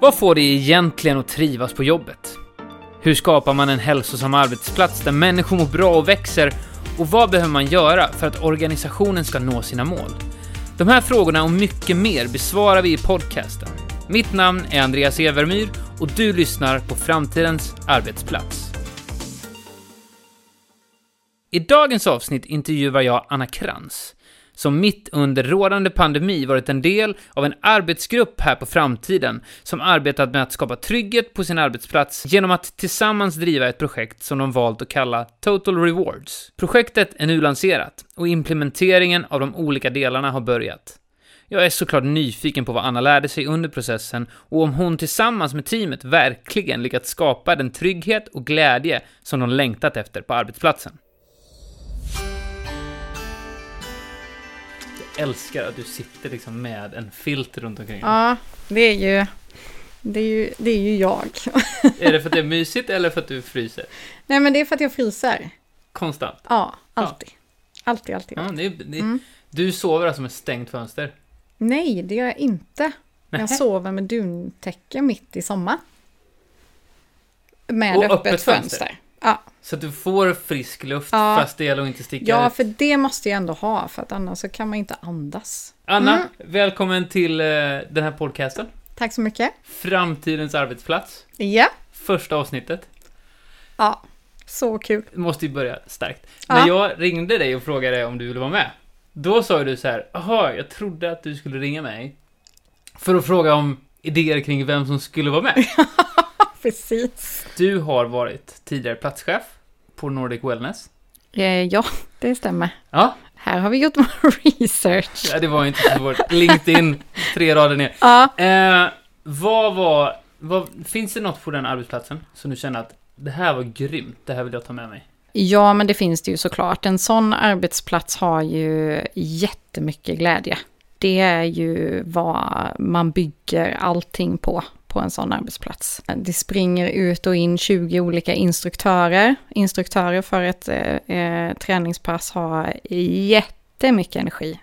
Vad får dig egentligen att trivas på jobbet? Hur skapar man en hälsosam arbetsplats där människor mår bra och växer? Och vad behöver man göra för att organisationen ska nå sina mål? De här frågorna och mycket mer besvarar vi i podcasten. Mitt namn är Andreas Evermyr och du lyssnar på Framtidens arbetsplats. I dagens avsnitt intervjuar jag Anna Krantz, som mitt under rådande pandemi varit en del av en arbetsgrupp här på Framtiden som arbetat med att skapa trygghet på sin arbetsplats genom att tillsammans driva ett projekt som de valt att kalla Total Rewards. Projektet är nu lanserat och implementeringen av de olika delarna har börjat. Jag är såklart nyfiken på vad Anna lärde sig under processen och om hon tillsammans med teamet verkligen lyckats skapa den trygghet och glädje som de längtat efter på arbetsplatsen. Älskar att du sitter liksom med en filt runt omkring. Ja, det är ju, det är ju, det är ju jag. Är det för att det är mysigt eller för att du fryser? Nej, men det är för att jag fryser. Konstant? Ja, alltid. Alltid, alltid. Ja, det, det, Mm. Du sover alltså med stängt fönster? Nej, det gör jag inte. Nähä. Jag sover med duntäcke mitt i sommar. Med Och öppet, öppet fönster. fönster? Ja. Så att du får frisk luft Ja. fast det gäller att inte sticka ja, ut? för det måste jag ändå ha, för att annars så kan man inte andas. Anna, Mm. välkommen till eh, den här podcasten. Tack så mycket. Framtidens arbetsplats. Ja, Första avsnittet. ja. så kul. Måste ju börja starkt. Ja. När jag ringde dig och frågade om du ville vara med, då sa du så här, jaha, jag trodde att du skulle ringa mig för att fråga om idéer kring vem som skulle vara med. Precis. Du har varit tidigare platschef på Nordic Wellness. Eh, ja, det stämmer. Ja, Här har vi gjort vår research. ja, det var inte så svårt. LinkedIn, tre rader ner. Ja, Eh, vad var, vad, finns det något på den arbetsplatsen som du känner att det här var grymt, det här vill jag ta med mig? Ja, men det finns det ju såklart. En sån arbetsplats har ju jättemycket glädje. Det är ju vad man bygger allting på, på en sån arbetsplats. Det springer ut och in 20 olika instruktörer. Instruktörer för ett eh, eh, träningspass har jättemycket energi.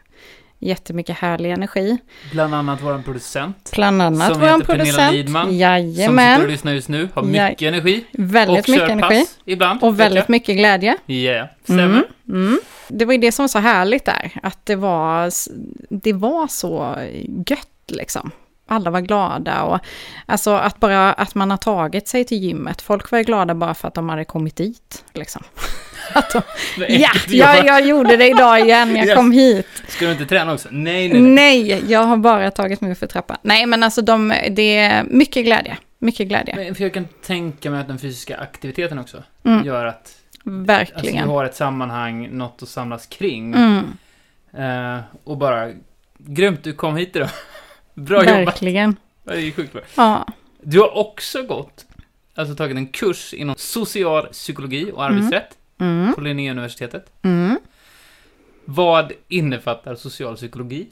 Jättemycket härlig energi. Bland annat vår producent, Bland annat Som vår heter Pernilla producent. Lidman, som sitter och Jajamän. lyssnar just nu, har Ja. mycket energi. Väldigt och mycket energi. ibland. Och väldigt mycket glädje. Ja, stämmer. Mm, mm. Det var ju det som var så härligt där, att det var, det var så gött liksom. Alla var glada och alltså att bara att man har tagit sig till gymmet. Folk var ju glada bara för att de hade kommit dit liksom. De, ja, jag, jag gjorde det idag igen, jag kom hit. Ska du inte träna också? Nej, nej, nej. Nej, jag har bara tagit mig för trappan. Nej, men alltså de, det är mycket glädje. Mycket glädje. Men för jag kan tänka mig att den fysiska aktiviteten också Mm, gör att alltså, vi verkligen. har ett sammanhang, något att samlas kring. Mm, Eh, och bara, grymt du kom hit idag. Bra jobbat. verkligen. Det är sjukt bra. Ja. Du har också gått, alltså tagit en kurs inom social psykologi och arbetsrätt Mm, på Linnéuniversitetet. mm. Vad innefattar social psykologi?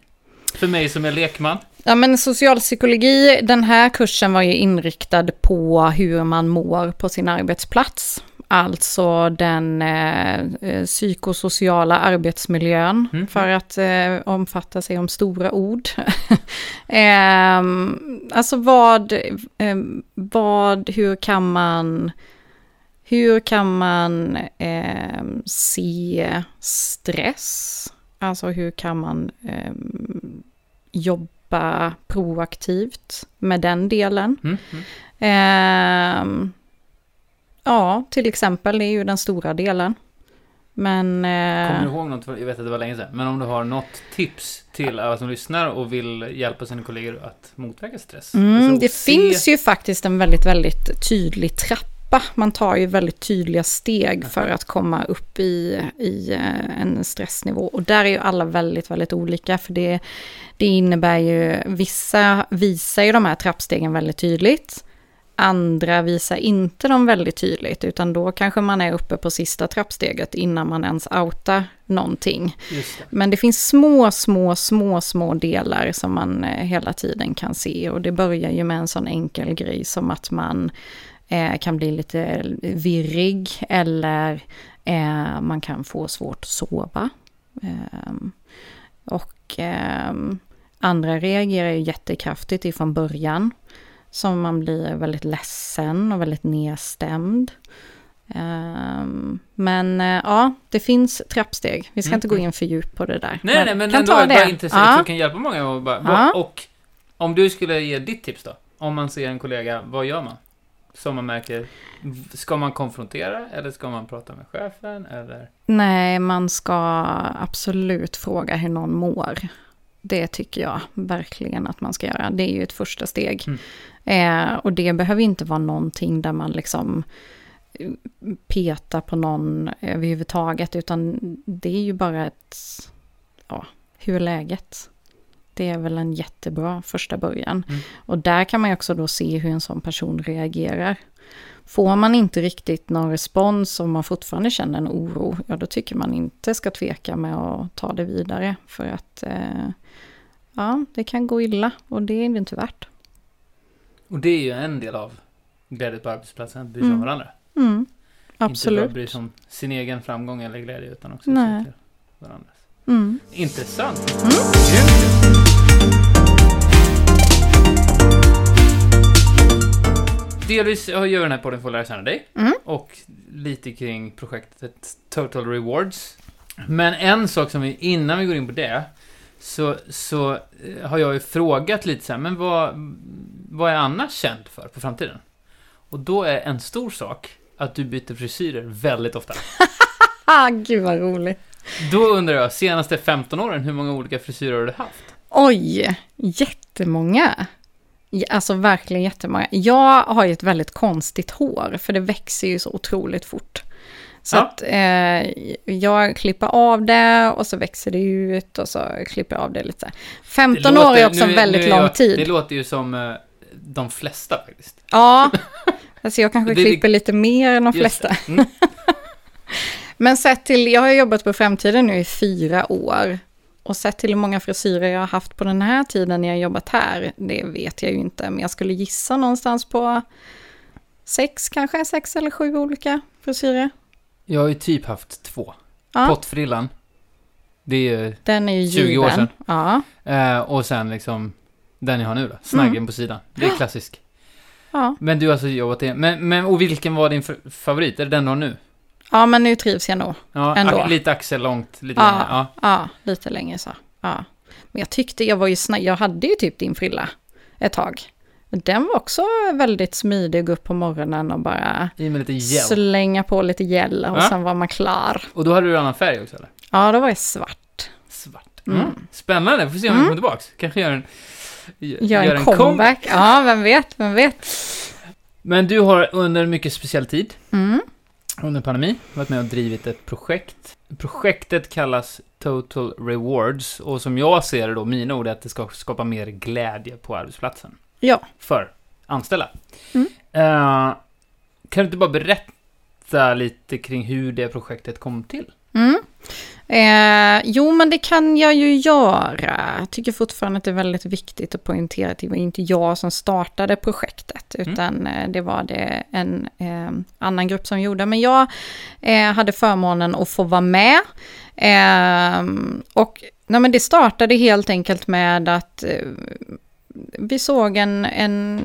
För mig som är lekman. Ja men socialpsykologi, den här kursen var ju inriktad på hur man mår på sin arbetsplats. Alltså den eh, eh, psykosociala arbetsmiljön, Mm. för att eh, omfatta sig om stora ord. Ehm, alltså vad, eh, vad, hur kan man, hur kan man ehm, se stress? Alltså hur kan man ehm, jobba proaktivt med den delen. Mm. Mm. Ja, till exempel, det är ju den stora delen. Men... eh, Kommer du ihåg något? Jag vet att det var länge sedan. Men om du har något tips till alla som lyssnar och vill hjälpa sina kollegor att motverka stress? mm, Alltså, det se- finns ju faktiskt en väldigt, väldigt tydlig trappa. Man tar ju väldigt tydliga steg för att komma upp i, i eh, en stressnivå. Och där är ju alla väldigt, väldigt olika. För det, det innebär ju, vissa visar ju de här trappstegen väldigt tydligt. Andra visar inte dem väldigt tydligt, utan då kanske man är uppe på sista trappsteget innan man ens outar någonting. Det. Men det finns små, små, små, små delar som man eh, hela tiden kan se. Och det börjar ju med en sån enkel grej som att man eh, kan bli lite virrig eller eh, man kan få svårt att sova. Ehm, och ehm, andra reagerar ju jättekraftigt ifrån början. Som man blir väldigt ledsen och väldigt nedstämd. Ehm, men eh, ja, det finns trappsteg. Vi ska Mm. inte gå in för djupt på det där. Nej, nej, men kan ändå ta är det bara intressant. Ja. kan hjälpa många. Och, bara, Ja. och om du skulle ge ditt tips då? Om man ser en kollega, vad gör man? Som man märker, ska man konfrontera eller ska man prata med chefen eller? Nej, man ska absolut fråga hur någon mår. Det tycker jag verkligen att man ska göra. Det är ju ett första steg. Mm. Eh, och det behöver inte vara någonting där man liksom eh, petar på någon överhuvudtaget, utan det är ju bara ett, ja, hur är läget? Det är väl en jättebra första början. Mm. Och där kan man ju också då se hur en sån person reagerar. Får man inte riktigt någon respons och man fortfarande känner en oro, ja då tycker man inte ska tveka med att ta det vidare. För att eh, ja, det kan gå illa och det är det inte värt. Och det är ju en del av glädje på arbetsplatsen, att bry sig om Mm. varandra. Mm, Inte bara absolut. bry sig om sin egen framgång eller glädje, utan också Nej. varandras. Mm. Intressant. Mm. Delvis gör vi den här podden för att lära känna dig. Mm. Och lite kring projektet Total Rewards. Men en sak som vi, innan vi går in på det, så, så eh, har jag ju frågat lite så här, men vad, vad är Anna känd för på framtiden? Och då är en stor sak att du byter frisyrer väldigt ofta. Gud vad roligt. Då undrar jag, senaste 15 åren, hur många olika frisyrer har du haft? Oj, jättemånga. Alltså verkligen jättemånga. Jag har ju ett väldigt konstigt hår, för det växer ju så otroligt fort. Så Ja. att eh, jag klipper av det och så växer det ut och så klipper jag av det lite så här. 15 Det år låter- är också nu en väldigt lång jag, tid. Det låter ju som eh, de flesta faktiskt. Ja, alltså jag kanske Det- det- klipper lite mer än de flesta. det. Mm. Men sett till, jag har jobbat på Framtiden nu i fyra år. Och sett till hur många frisyrer jag har haft på den här tiden när jag jobbat här, det vet jag ju inte. Men jag skulle gissa någonstans på sex kanske, sex eller sju olika frisyrer. Jag har ju typ haft två. Ja, Pottfrillan. Det är ju... den är ju 20 given. år sedan. Ja, Eh, och sen liksom den jag har nu då. Snaggen Mm. på sidan. Det är klassisk. ja. Men du har alltså jobbat i... Men, men och vilken var din favorit? Är det den du har nu? Ja, men nu trivs jag nog. Ja, Ändå. lite axellångt, lite Ja. längre. Ja. Ja, lite längre så. Ja. Men jag tyckte jag var ju snabb, jag hade ju typ din frilla ett tag. Den var också väldigt smidig att gå upp på morgonen och bara slänga på lite gel och Ja. sen var man klar. Och då hade du annan färg också eller? Ja, då var jag svart. Svart. Mm. Mm. Spännande, får se om vi Mm. kommer tillbaks. Kanske gör en... Gör en comeback. Ja, vem vet, vem vet. Men du har under en mycket speciell tid, Mm. Under pandemin, varit med och drivit ett projekt. Projektet kallas Total Rewards och som jag ser det då, mina ord, är att det ska skapa mer glädje på arbetsplatsen. Ja. För anställda. Mm. Eh, kan du inte bara berätta lite kring hur det projektet kom till? Mm. Eh, jo, men det kan jag ju göra. Jag tycker fortfarande att det är väldigt viktigt att poängtera att det var inte jag som startade projektet, utan eh, det var det en eh, annan grupp som gjorde. Men jag eh, hade förmånen att få vara med. Eh, och nej, men det startade helt enkelt med att eh, vi såg en, en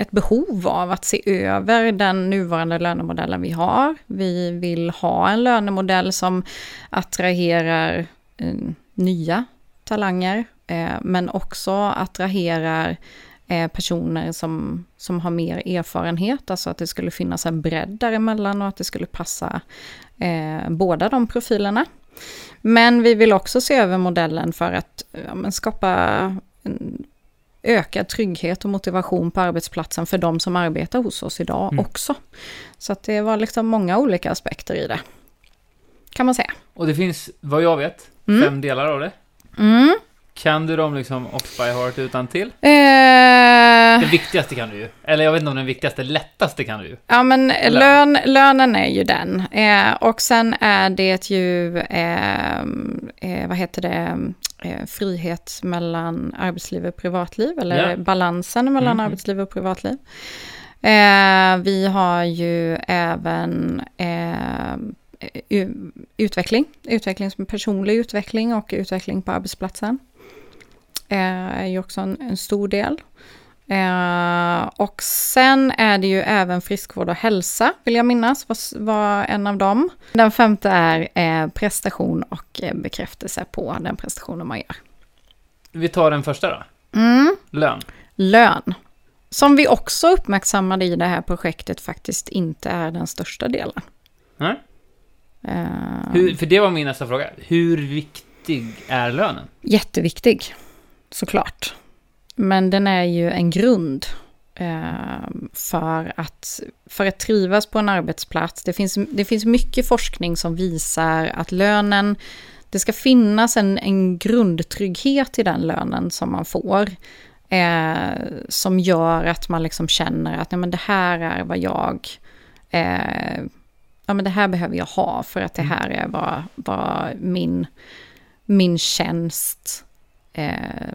ett behov av att se över den nuvarande lönemodellen vi har. Vi vill ha en lönemodell som attraherar eh, nya talanger, eh, men också attraherar eh, personer som, som har mer erfarenhet, alltså att det skulle finnas en bredd däremellan och att det skulle passa eh, båda de profilerna. Men vi vill också se över modellen för att ja, men skapa en ökad trygghet och motivation på arbetsplatsen för de som arbetar hos oss idag Mm. också. Så att det var liksom många olika aspekter i det. Kan man säga. Och det finns, vad jag vet, Mm. fem delar av det. Mm. Kan du dem liksom off by heart utan till? Eh, Den viktigaste kan du ju. Eller jag vet inte om den viktigaste, lättaste kan du ju. ja men Lön. lön, lönen är ju den. Eh, och sen är det ju, eh, eh, vad heter det, eh, frihet mellan arbetsliv och privatliv, eller Ja. balansen mellan Mhm. arbetsliv och privatliv. Eh, vi har ju även eh, utveckling, utveckling som personlig utveckling och utveckling på arbetsplatsen. Eh, är ju också en, en stor del. Eh, och sen är det ju även friskvård och hälsa, vill jag minnas, var, var en av dem. Den femte är eh, prestation och eh, bekräftelse på den prestationen man gör. Vi tar den första då. Mm. Lön. Lön. Som vi också uppmärksammade i det här projektet faktiskt inte är den största delen. Eh, Hur, för det var min nästa fråga. Hur viktig är lönen? Jätteviktig, såklart. Men den är ju en grund eh, för, att, för att trivas på en arbetsplats. Det finns, det finns mycket forskning som visar att lönen, det ska finnas en, en grundtrygghet i den lönen som man får. Eh, som gör att man liksom känner att nej, men det här är vad jag eh, ja, men det här behöver jag ha för att det här är vad, vad min, min tjänst, eh,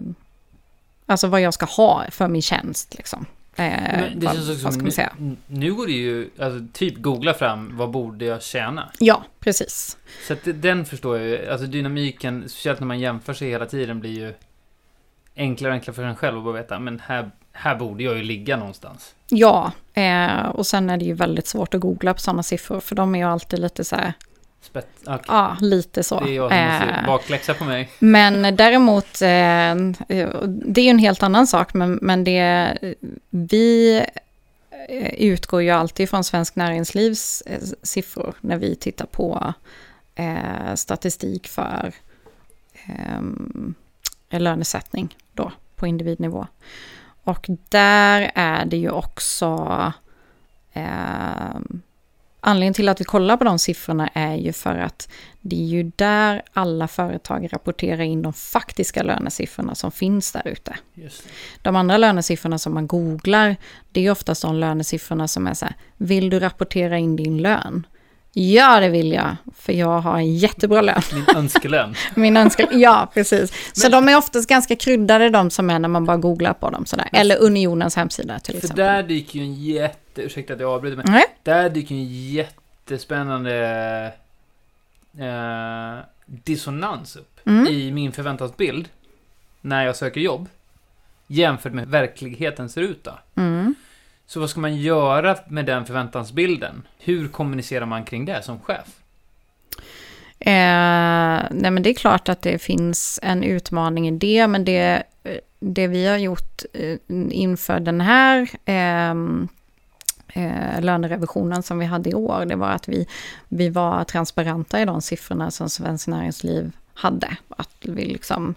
alltså vad jag ska ha för min tjänst. Liksom. Eh, det vad, känns vad ska man säga? nu, nu går det ju, alltså typ googla fram vad borde jag tjäna? Ja, precis. Så att den förstår jag ju, alltså dynamiken, speciellt när man jämför sig hela tiden, blir ju enklare och enklare för en själv att bara veta, men här, här borde jag ju ligga någonstans. Ja, eh, och sen är det ju väldigt svårt att googla på sådana siffror, för de är ju alltid lite så här, Spett, okay. ja, lite så. Det är jag som måste Eh, bakläxa på mig. Men däremot, eh, det är ju en helt annan sak, men, men det, vi eh, utgår ju alltid från Svensk Näringslivs siffror när vi tittar på statistik för eh, lönesättning då, på individnivå. Och där är det ju också eh, Anledningen till att vi kollar på de siffrorna är ju för att det är ju där alla företag rapporterar in de faktiska lönesiffrorna som finns där ute. De andra lönesiffrorna som man googlar, det är oftast de lönesiffrorna som är så här, vill du rapportera in din lön? Ja, det vill jag, för jag har en jättebra lön. Min önskelön. Min önskan, ja precis. Så de är oftast ganska kryddade de som är när man bara googlar på dem sådär. Eller Unionens hemsida till För exempel. där dyker ju en jätte, ursäkta att jag avbryter, men Nej. där dyker ju en jättespännande eh, dissonans upp Mm. i min förväntansbild när jag söker jobb jämfört med hur verkligheten ser ut då. Mm. Så vad ska man göra med den förväntansbilden? Hur kommunicerar man kring det som chef? Eh, nej men det är klart att det finns en utmaning i det, men det, det vi har gjort eh, inför den här ehm, eh, lönerevisionen som vi hade i år, det var att vi, vi var transparenta i de siffrorna som Svenskt Näringsliv hade. Att vi liksom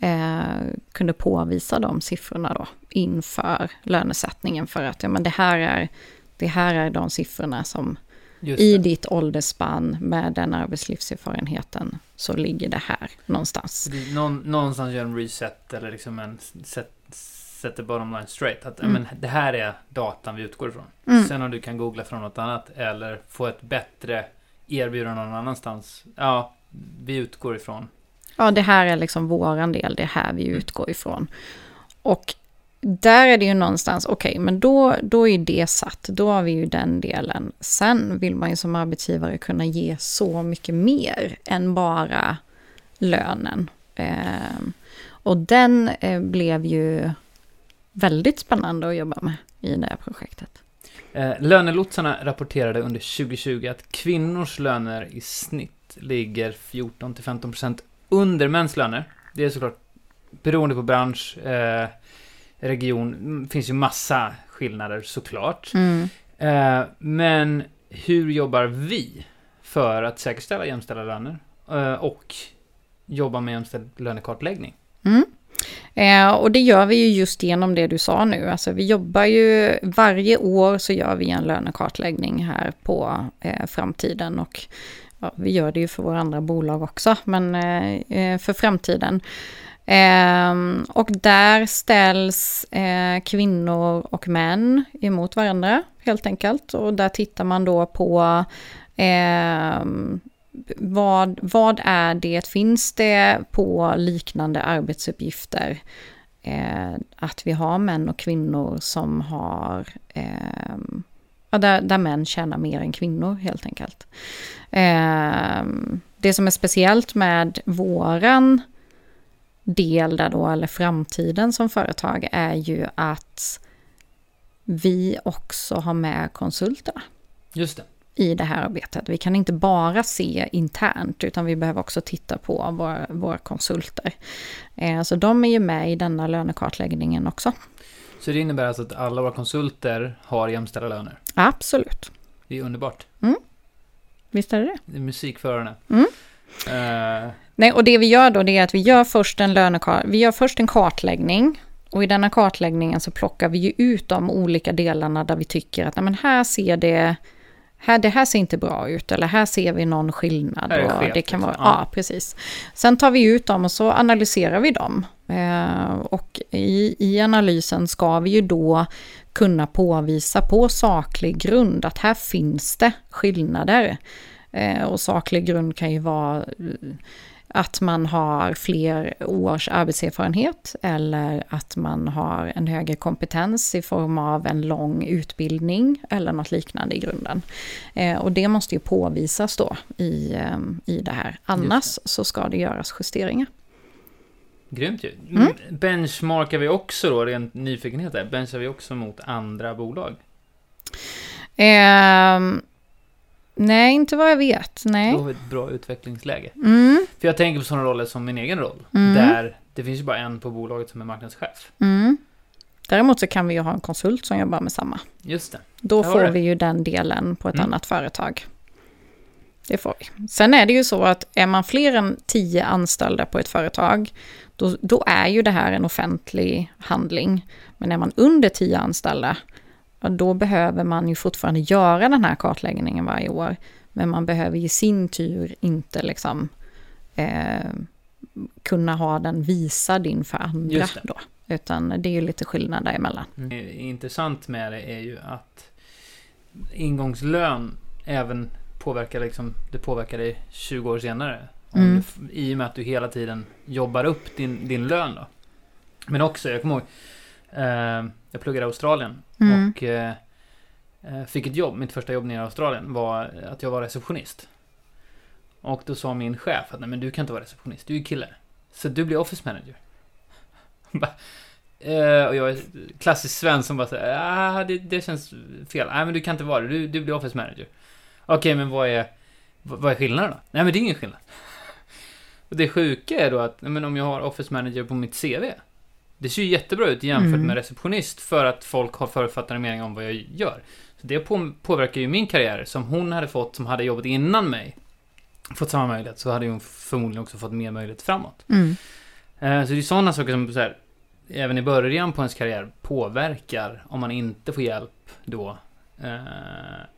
eh, kunde påvisa de siffrorna då inför lönesättningen för att ja, men det, här är, det här är de siffrorna som i ditt ålderspann med den arbetslivserfarenheten så ligger det här någonstans. Någon, någonstans gör en reset eller liksom en set, sätter bottom line straight. Att Mm. men, det här är datan vi utgår ifrån. Mm. Sen om du kan googla från något annat eller få ett bättre erbjudande någon annanstans. Ja, vi utgår ifrån. Ja, det här är liksom våran del, det är här vi utgår ifrån. Och där är det ju någonstans, okej, men då, då är det satt, då har vi ju den delen. Sen vill man ju som arbetsgivare kunna ge så mycket mer än bara lönen. Ehm, och den eh, blev ju väldigt spännande att jobba med i det här projektet. Eh, lönelotsarna rapporterade under 2020 att kvinnors löner i snitt ligger 14-15% under mäns löner. Det är såklart beroende på bransch, eh, region, mm, finns ju massa skillnader såklart. Mm. Eh, men hur jobbar vi för att säkerställa jämställda löner eh, och jobba med jämställd lönekartläggning? Mm. Eh, och det gör vi ju just genom det du sa nu. Alltså vi jobbar ju, varje år så gör vi en lönekartläggning här på eh, framtiden och ja, vi gör det ju för våra andra bolag också, men eh, eh för framtiden. Eh, och där ställs eh, kvinnor och män emot varandra helt enkelt. Och där tittar man då på eh, vad, vad är det? Finns det på liknande arbetsuppgifter eh, att vi har män och kvinnor som har eh, ja, där, där män tjänar mer än kvinnor helt enkelt. Eh, det som är speciellt med våran del där då, eller framtiden som företag, är ju att vi också har med konsulterna Just det. i det här arbetet. Vi kan inte bara se internt, utan vi behöver också titta på våra, våra konsulter. Eh, så de är ju med i denna lönekartläggningen också. Så det innebär alltså att alla våra konsulter har jämställda löner? Absolut. Det är underbart. Visst är det det? Det är musik för öronen. Mm. Eh, Nej, och det vi gör då det är att vi gör först en lönekart, vi gör först en kartläggning och i denna kartläggningen så plockar vi ju ut de olika delarna där vi tycker att nej, men här ser det, här, det här ser inte bra ut eller här ser vi någon skillnad. Här är det och det kan vara, liksom. ja. Ja. precis. Sen tar vi ut dem och så analyserar vi dem. Eh, och i, i analysen ska vi ju då kunna påvisa på saklig grund att här finns det skillnader. Eh, och saklig grund kan ju vara eh, att man har fler års arbetserfarenhet eller att man har en högre kompetens i form av en lång utbildning eller något liknande i grunden. Eh, och det måste ju påvisas då i, i det här. Annars så ska det göras justeringar. Grymt ju. Mm. Benchmarkar vi också då, rent nyfikenhet där, benchar vi också mot andra bolag? Ehm, nej, inte vad jag vet. Nej. Då har vi ett bra utvecklingsläge. Mm, För jag tänker på sådana roller som min egen roll, Mm. där det finns ju bara en på bolaget som är marknadschef. mm. Däremot så kan vi ju ha en konsult som jobbar med samma. Just det. Då får det. vi ju den delen på ett Mm. annat företag. Det får vi. Sen är det ju så att är man fler än tio anställda på ett företag, då, då är ju det här en offentlig handling. Men är man under tio anställda, då behöver man ju fortfarande göra den här kartläggningen varje år. Men man behöver i sin tur inte liksom eh, kunna ha den visad inför andra då. Utan det är ju lite skillnad däremellan. Är intressant med det är ju att ingångslön även påverkar liksom, det påverkar dig 20 år senare. Mm. du, I och med att du hela tiden jobbar upp din, din lön då. Men också, jag kommer ihåg, eh, jag pluggade i Australien Mm. och eh, eh, fick ett jobb. Mitt första jobb nere i Australien var att jag var receptionist. Och då sa min chef att nej men du kan inte vara receptionist, du är ju kille. Så du blir office manager. Eh, och jag är klassisk svensk som bara säger ah, det, det känns fel. Nej men du kan inte vara det, du, du blir office manager. Okej men vad är, vad, är skillnaden då? Nej men det är ingen skillnad. Och det sjuka är då att, men om jag har office manager på mitt CV. Det ser ju jättebra ut jämfört Mm. med receptionist för att folk har förutfattade meningar om vad jag gör. Så det på, påverkar ju min karriär. Som hon hade fått, som hade jobbat innan mig, fått samma möjlighet, så hade hon förmodligen också fått mer möjlighet framåt. Mm. Eh, Så det är sådana saker som så här, även i början på ens karriär påverkar om man inte får hjälp då eh,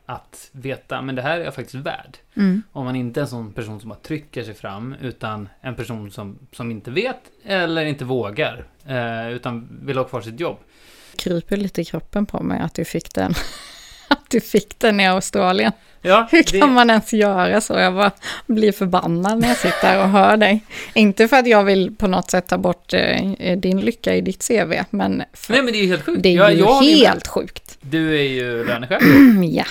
att veta, men det här är jag faktiskt värd. Mm. Om man inte är en sån person som bara trycker sig fram, utan en person som, som inte vet eller inte vågar, eh, utan vill ha kvar sitt jobb. kryper lite i kroppen på mig att du fick den. Att du fick den i Australien. Ja, Hur det- kan man ens göra så? Jag bara blir förbannad när jag sitter och hör dig. Inte för att jag vill på något sätt ta bort eh, din lycka i ditt CV, men för, Nej men det är ju helt sjukt. det är Jag- ju jag har min- helt sjukt. Du är ju lönechef. Ja.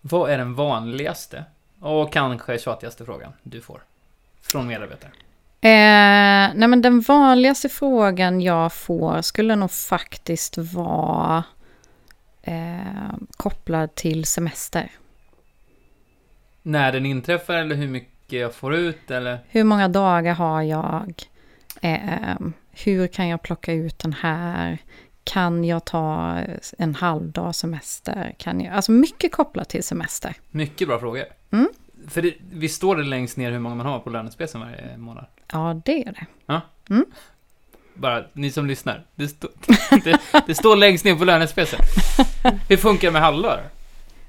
Vad är den vanligaste och kanske tjatigaste frågan du får? Från medarbetare. Eh, nej men den vanligaste frågan jag får skulle nog faktiskt vara eh, kopplad till semester. När den inträffar eller hur mycket jag får ut eller? Hur många dagar har jag? Eh, hur kan jag plocka ut den här? Kan jag ta en halvdag semester? Kan jag, alltså mycket kopplat till semester. Mycket bra frågor. Mm. För det, vi står det längst ner hur många man har på lönespecen varje månad. Ja, det är det. Bara, ni som lyssnar. Det, stå, det, det står längst ner på lönespecen. Hur funkar det med halvdagar?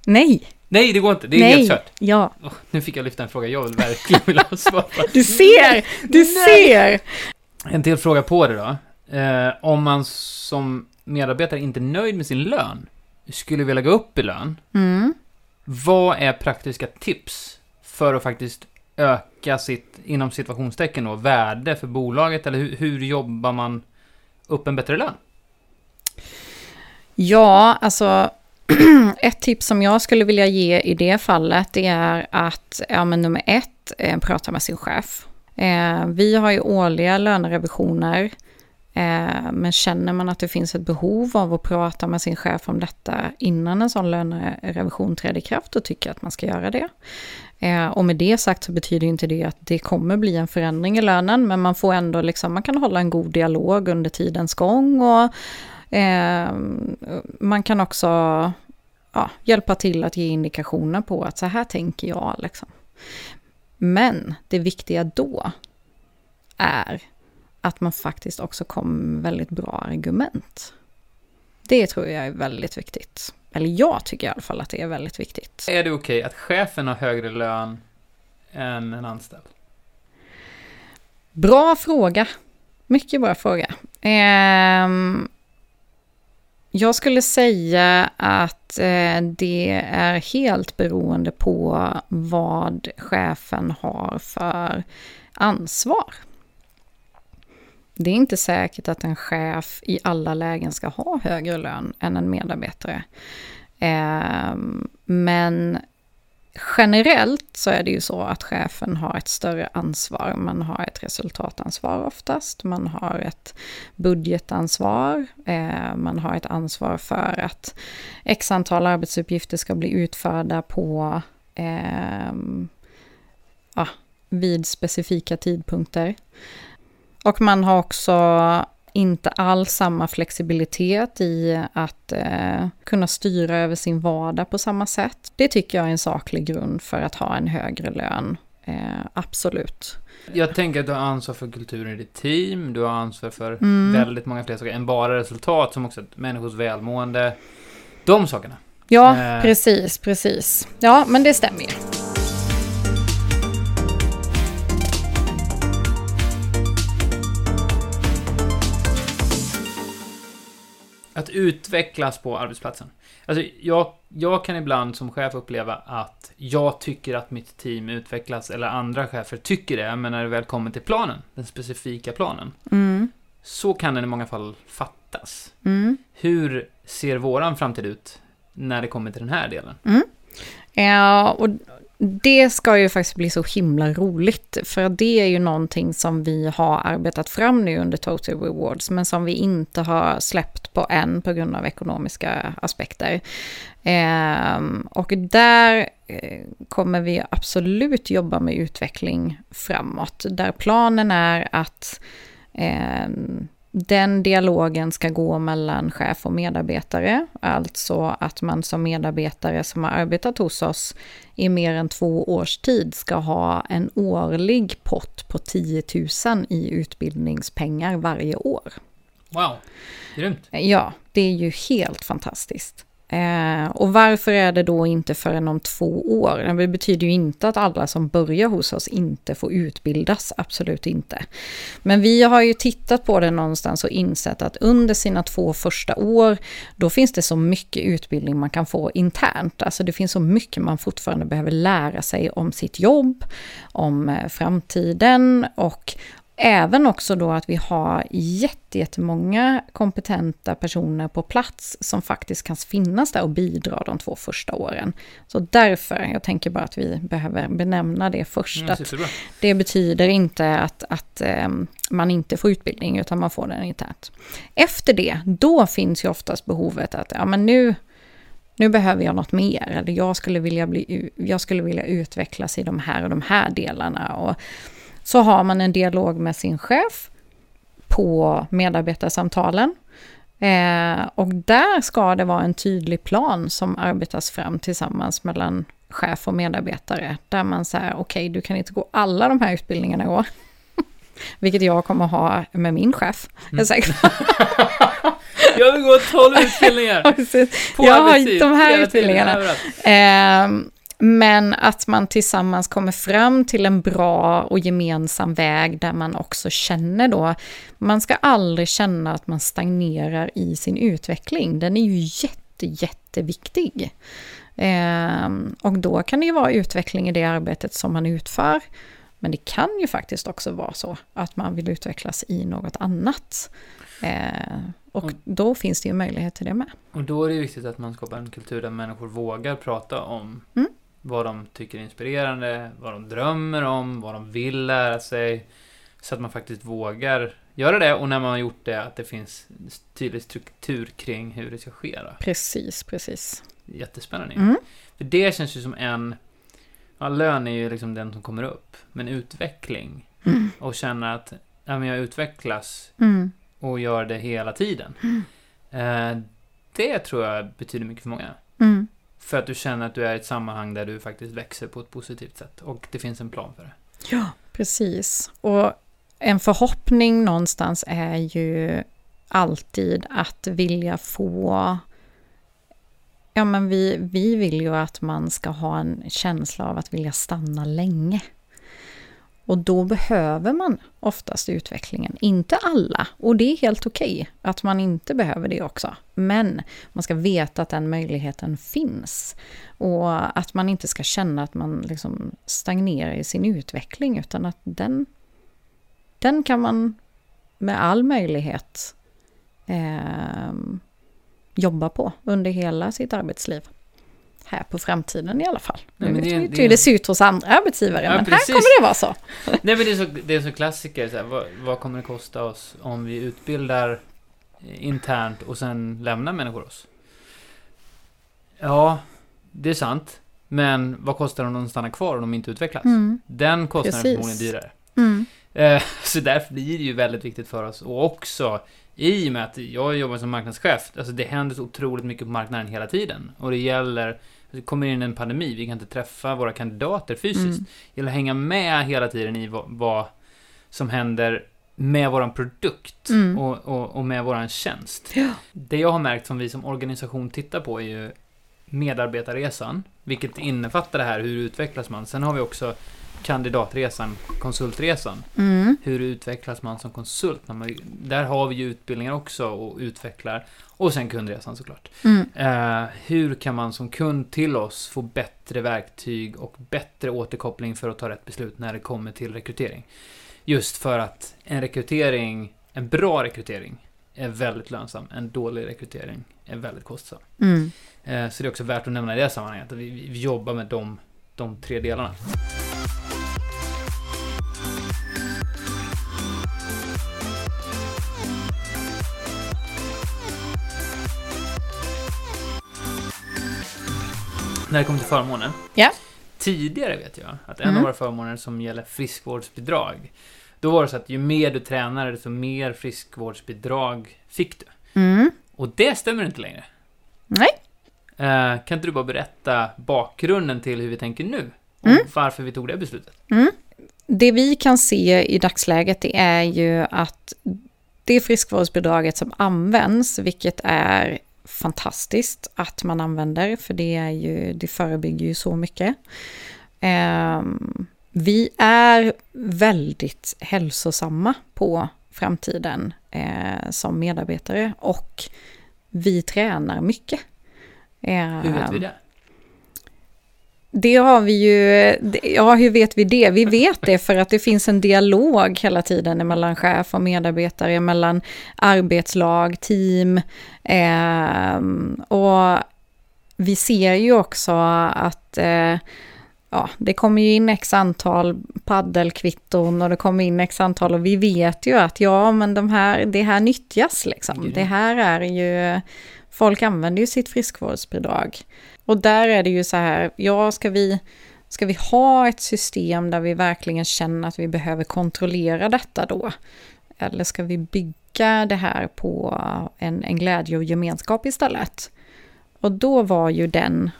Nej, Nej, det går inte. Det är nej, helt kört. ja. Åh, nu fick jag lyfta en fråga jag vill verkligen vill ha svar på. Du ser, du ser! En till fråga på det då. Eh, om man som medarbetare inte är nöjd med sin lön, skulle vilja gå upp i lön, Mm. vad är praktiska tips för att faktiskt öka sitt, inom situationstecken då, värde för bolaget? Eller hur, hur jobbar man upp en bättre lön? Ja, alltså ett tips som jag skulle vilja ge i det fallet det är att, ja men nummer ett, eh, prata med sin chef. Eh, vi har ju årliga lönerevisioner, Eh, men känner man att det finns ett behov av att prata med sin chef om detta innan en sån lönerevision träder i kraft, då tycker jag att man ska göra det. Eh, och med det sagt så betyder inte det att det kommer bli en förändring i lönen, men man får ändå liksom, man kan hålla en god dialog under tidens gång och eh, man kan också ja, hjälpa till att ge indikationer på att så här tänker jag. Liksom. Men det viktiga då är att man faktiskt också kommer med väldigt bra argument. Det tror jag är väldigt viktigt. Eller jag tycker i alla fall att det är väldigt viktigt. Är det okej att chefen har högre lön än en anställd? Bra fråga. Mycket bra fråga. Ehm, jag skulle säga att eh, det är helt beroende på vad chefen har för ansvar. Det är inte säkert att en chef i alla lägen ska ha högre lön än en medarbetare. Eh, men generellt så är det ju så att chefen har ett större ansvar. Man har ett resultatansvar oftast, man har ett budgetansvar, eh, man har ett ansvar för att x antal arbetsuppgifter ska bli utförda på eh, ja, vid specifika tidpunkter. Och man har också inte alls samma flexibilitet i att eh, kunna styra över sin vardag på samma sätt. Det tycker jag är en saklig grund för att ha en högre lön. Eh, absolut. Jag tänker att du har ansvar för kulturen i ditt team, du har ansvar för mm. väldigt många fler saker än bara resultat, som också människors välmående. De sakerna. Ja, eh. precis, precis. Ja, men det stämmer ju. Att utvecklas på arbetsplatsen. Alltså, jag, jag kan ibland som chef uppleva att jag tycker att mitt team utvecklas, eller andra chefer tycker det, men när det väl kommer till planen, den specifika planen, mm. så kan den i många fall fattas. Mm. Hur ser våran framtid ut när det kommer till den här delen? Mm. Ja, och det ska ju faktiskt bli så himla roligt, för det är ju någonting som vi har arbetat fram nu under Total Rewards, men som vi inte har släppt på än på grund av ekonomiska aspekter. Eh, och där eh, kommer vi absolut jobba med utveckling framåt, där planen är att eh, den dialogen ska gå mellan chef och medarbetare, alltså att man som medarbetare som har arbetat hos oss i mer än två års tid ska ha en årlig pott på 10 000 i utbildningspengar varje år. Wow, grymt! Ja, det är ju helt fantastiskt. Eh, och varför är det då inte förrän om två år? Det betyder ju inte att alla som börjar hos oss inte får utbildas, absolut inte. Men vi har ju tittat på det någonstans och insett att under sina två första år, då finns det så mycket utbildning man kan få internt. Alltså det finns så mycket man fortfarande behöver lära sig om sitt jobb, om eh, framtiden och Även också då att vi har jättemånga kompetenta personer på plats som faktiskt kan finnas där och bidra de två första åren. Så därför, jag tänker bara att vi behöver benämna det först. Mm, att det betyder inte att, att um, man inte får utbildning, utan man får den internt. Efter det, då finns ju oftast behovet att, ja men nu, nu behöver jag något mer, eller jag skulle vilja, bli, jag skulle vilja utvecklas i de här och de här delarna. Och, så har man en dialog med sin chef på medarbetarsamtalen. Eh, och där ska det vara en tydlig plan som arbetas fram tillsammans mellan chef och medarbetare. Där man säger, okej, okay, du kan inte gå alla de här utbildningarna i år. Vilket jag kommer ha med min chef. Mm. Jag, jag vill gå 12 utbildningar. På jag har de här utbildningarna. Eh, men att man tillsammans kommer fram till en bra och gemensam väg där man också känner då, man ska aldrig känna att man stagnerar i sin utveckling. Den är ju jätte, jätteviktig. Eh, och då kan det ju vara utveckling i det arbetet som man utför. Men det kan ju faktiskt också vara så att man vill utvecklas i något annat. Eh, och då finns det ju möjlighet till det med. Och då är det viktigt att man skapar en kultur där människor vågar prata om mm vad de tycker är inspirerande, vad de drömmer om, vad de vill lära sig. Så att man faktiskt vågar göra det och när man har gjort det att det finns tydlig struktur kring hur det ska ske. Då. Precis, precis. Jättespännande. Mm. För det känns ju som en... Ja, lön är ju liksom den som kommer upp. Men utveckling Mm. och känna att ja, men jag utvecklas Mm. och gör det hela tiden. Eh, det tror jag betyder mycket för många. För att du känner att du är i ett sammanhang där du faktiskt växer på ett positivt sätt. Och det finns en plan för det. Ja, precis. Och en förhoppning någonstans är ju alltid att vilja få... Ja, men vi, vi vill ju att man ska ha en känsla av att vilja stanna länge. Och då behöver man oftast utvecklingen. Inte alla, och det är helt okej att man inte behöver det också. Men man ska veta att den möjligheten finns. Och att man inte ska känna att man liksom stagnerar i sin utveckling, utan att den, den kan man med all möjlighet eh, jobba på under hela sitt arbetsliv. Här på framtiden i alla fall. Nej, Nu men vet det- vi inte det- hur det ser ut hos andra arbetsgivare, Ja, men precis. här kommer det vara så. Nej men det är så, det är så klassiker. Så här, vad, vad kommer det kosta oss om vi utbildar internt och sen lämnar människor oss? Ja, det är sant. Men vad kostar det om de stannar kvar och de inte utvecklas? Mm. Den kostnaden är Precis. förmodligen dyrare. Mm. Eh, Så därför blir det ju väldigt viktigt för oss. Och också, i och med att jag jobbar som marknadschef, alltså det händer så otroligt mycket på marknaden hela tiden. Och det gäller, det kommer in en pandemi, vi kan inte träffa våra kandidater fysiskt. Mm. Det gäller att hänga med hela tiden i vad, vad som händer med våran produkt Mm. och, och, och med våran tjänst. Ja. Det jag har märkt som vi som organisation tittar på är ju medarbetarresan, vilket innefattar det här, hur utvecklas man? Sen har vi också kandidatresan, konsultresan. Mm. Hur utvecklas man som konsult? När man, där har vi ju utbildningar också och utvecklar. Och sen kundresan såklart. Mm. Eh, hur kan man som kund till oss få bättre verktyg och bättre återkoppling för att ta rätt beslut när det kommer till rekrytering? Just för att en rekrytering, en bra rekrytering, är väldigt lönsam. En dålig rekrytering är väldigt kostsam. Mm. Eh, så det är också värt att nämna i det sammanhanget, att vi jobbar med de, de tre delarna. När det kommer till förmåner. Ja. Tidigare vet jag att en Mm. av våra förmåner som gäller friskvårdsbidrag, då var det så att ju mer du tränade, desto mer friskvårdsbidrag fick du. Mm. Och det stämmer inte längre. Nej. Eh, kan inte du bara berätta bakgrunden till hur vi tänker nu? Och Mm. varför vi tog det beslutet? Det vi kan se i dagsläget det är ju att det friskvårdsbidraget som används, vilket är fantastiskt att man använder, för det, är ju, det förebygger ju så mycket. Ehm, vi är väldigt hälsosamma på framtiden eh, som medarbetare och vi tränar mycket. Hur vet vi det? Det har vi ju, ja hur vet vi det? Vi vet det för att det finns en dialog hela tiden mellan chef och medarbetare, mellan arbetslag, team. ehm, och vi ser ju också att eh, ja, det kommer ju in x antal paddelkvitton och det kommer in x antal och vi vet ju att ja, men de här, det här nyttjas liksom. Det här är ju, folk använder ju sitt friskvårdsbidrag. Och där är det ju så här, ja, ska vi, ska vi ha ett system där vi verkligen känner att vi behöver kontrollera detta då? Eller ska vi bygga det här på en, en glädje och gemenskap istället? Och då var ju den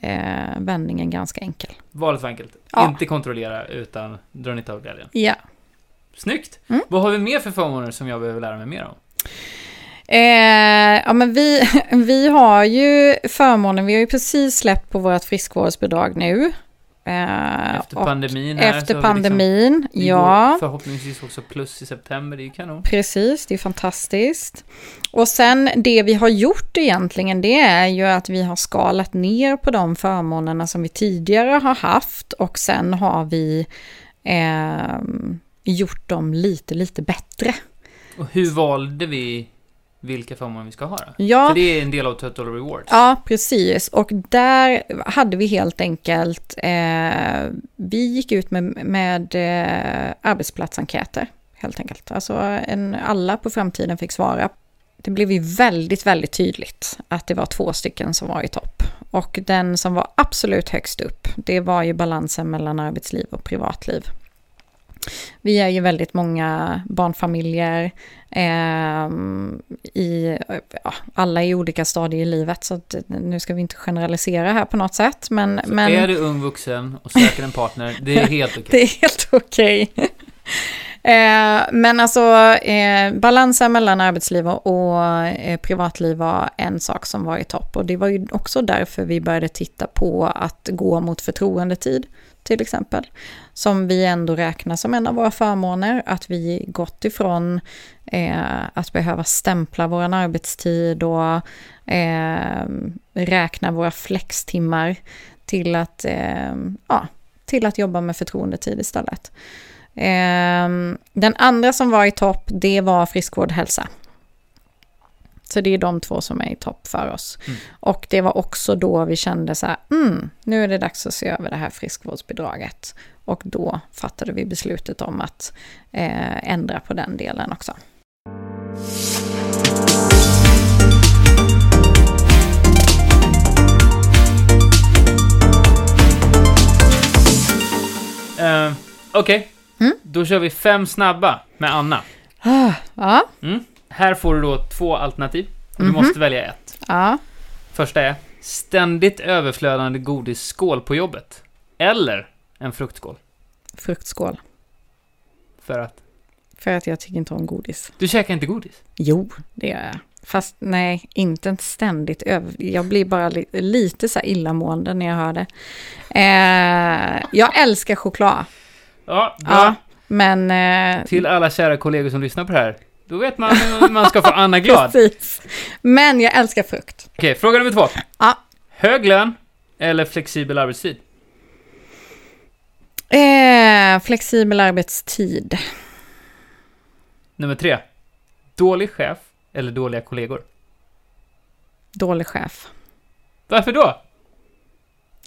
eh, vändningen ganska enkel. Valet var enkelt. Ja. Inte kontrollera, utan dra nytta av glädjen. Ja. Snyggt! Mm. Vad har vi mer för förmåner som jag behöver lära mig mer om? Eh, ja, men vi, vi har ju förmånen, vi har ju precis släppt på vårt friskvårdsbidrag nu. Eh, Efter pandemin här Efter vi pandemin, Liksom, ja. förhoppningsvis också plus i september, det är ju kanon. Precis, det är fantastiskt. Och sen det vi har gjort egentligen, det är ju att vi har skalat ner på de förmånerna som vi tidigare har haft och sen har vi eh, gjort dem lite, lite bättre. Och hur valde vi vilka förmåner vi ska ha då? Ja, För det är en del av Total Rewards. Ja, precis. Och där hade vi helt enkelt, eh, vi gick ut med, med eh, arbetsplatsenkäter, helt enkelt. Alltså en, alla på framtiden fick svara. Det blev ju väldigt, väldigt tydligt att det var två stycken som var i topp. Och den som var absolut högst upp, det var ju balansen mellan arbetsliv och privatliv. Vi är ju väldigt många barnfamiljer, eh, i, ja, alla i olika stadier i livet, så att, nu ska vi inte generalisera här på något sätt. Men, Så men är du ung vuxen och söker en partner, det är helt okej. det är helt okej. Eh, men alltså eh, balansen mellan arbetsliv och, och eh, privatliv var en sak som var i topp. Och det var ju också därför vi började titta på att gå mot förtroendetid till exempel. Som vi ändå räknar som en av våra förmåner. Att vi gått ifrån eh, att behöva stämpla vår arbetstid och eh, räkna våra flextimmar till att, eh, ja, till att jobba med förtroendetid istället. Eh, den andra som var i topp, det var friskvård hälsa. Så det är de två som är i topp för oss. Mm. Och det var också då vi kände så här, mm, nu är det dags att se över det här friskvårdsbidraget. Och då fattade vi beslutet om att eh, ändra på den delen också. Eh, Okej, Mm. då kör vi fem snabba med Anna. Ah, ja, Mm. Här får du då två alternativ. Du Mhm. måste välja ett. ja. Första är ständigt överflödande godisskål på jobbet. Eller en fruktskål. Fruktskål. För att För att jag tycker inte om godis. du käkar inte godis. Jo, det gör jag. Fast nej, inte en ständigt över... Jag blir bara li lite så här illamående när jag hör det. Eh, jag älskar choklad. Ja, bra. Ja, men... Eh, Till alla kära kollegor som lyssnar på det här. Då vet man hur man ska få Anna glad. Precis. Men jag älskar frukt. Okej, fråga nummer två. Ja. Hög lön eller flexibel arbetstid? Eh, flexibel arbetstid. Nummer tre. Dålig chef eller dåliga kollegor? Dålig chef. Varför då?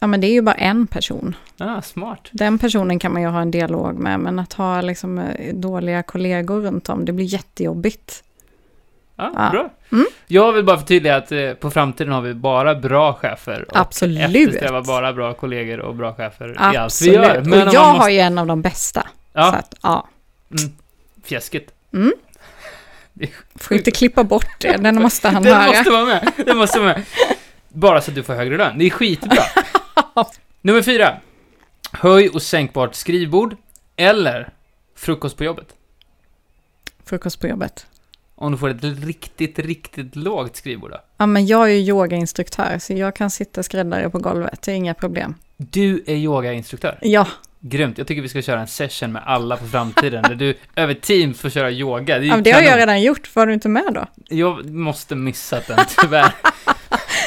Ja, men det är ju bara en person. Ah, smart. Den personen kan man ju ha en dialog med, men att ha liksom eh, dåliga kollegor runt om, det blir jättejobbigt. Ja, Ja. bra. Mm. Jag vill bara förtydliga att eh, på framtiden har vi bara bra chefer. Och Absolut. eftersträvar bara bra kollegor och bra chefer i allt vi Absolut. gör. och om jag man har måste... ju en av de bästa. Så Ja, att, ja. mm, fjäskigt. Mm. Får inte klippa bort det, den måste han Den höra. måste vara med. Den måste vara med. Bara så att du får högre lön. Det är skitbra. Nummer fyra. Höj och sänkbart skrivbord. Eller frukost på jobbet. Frukost på jobbet. Om du får ett riktigt, riktigt lågt skrivbord då. Ja, men jag är ju yogainstruktör, så jag kan sitta skräddare på golvet, det är inga problem. Du är yogainstruktör. Ja, Grymt. Jag tycker vi ska köra en session med alla på framtiden där du över Teams får köra yoga. Det, ja det har jag redan gjort, var du inte med då? Jag måste missat den tyvärr.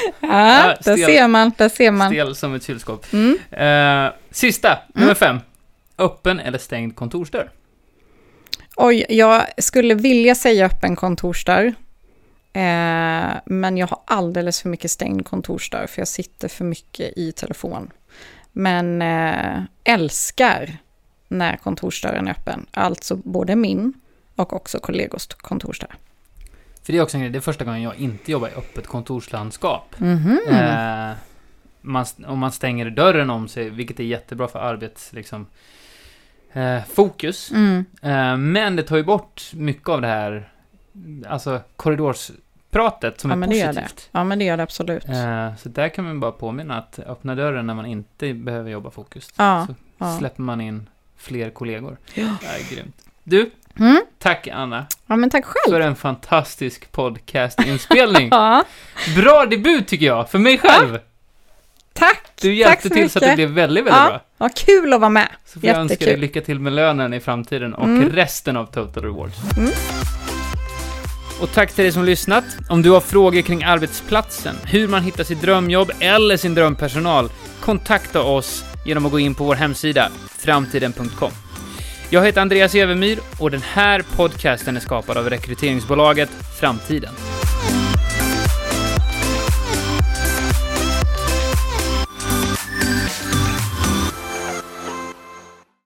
Ja, där ser man, där ser man. Stel som ett kylskåp. Mm. Eh, sista, nummer fem. Öppen eller stängd kontorsdörr? Oj, jag skulle vilja säga öppen kontorsdörr. Eh, men jag har alldeles för mycket stängd kontorsdörr, för jag sitter för mycket i telefon. Men eh, älskar när kontorsdörren är öppen. Alltså både min och också kollegors kontorsdörr. För det är också en grej, det är första gången jag inte jobbar i öppet kontorslandskap. Mhm. Eh, man, om man stänger dörren om sig, vilket är jättebra för arbets, liksom, eh, fokus. Mm. Eh, men det tar ju bort mycket av det här, alltså korridorspratet som Ja, är men det gör positivt. Ja, men det gör det absolut. Eh, så där kan man bara påminna att öppna dörren när man inte behöver jobba fokus. Ja, så ja. släpper man in fler kollegor. Ja. Det är grymt. Du, Mm. Tack Anna ja, men tack för själv. en fantastisk podcastinspelning. Ja, Bra debut tycker jag, för mig själv. tack. Du hjälpte tack till så att det mycket. blev väldigt, väldigt Ja. bra. Vad kul att vara med. Så får jag önska dig lycka till med lönen i framtiden och Mm. resten av Total Rewards. Mm. Och tack till dig som lyssnat. Om du har frågor kring arbetsplatsen, hur man hittar sitt drömjobb eller sin drömpersonal, kontakta oss genom att gå in på vår hemsida, framtiden.com. Jag heter Andreas Evermyr och den här podcasten är skapad av rekryteringsbolaget Framtiden.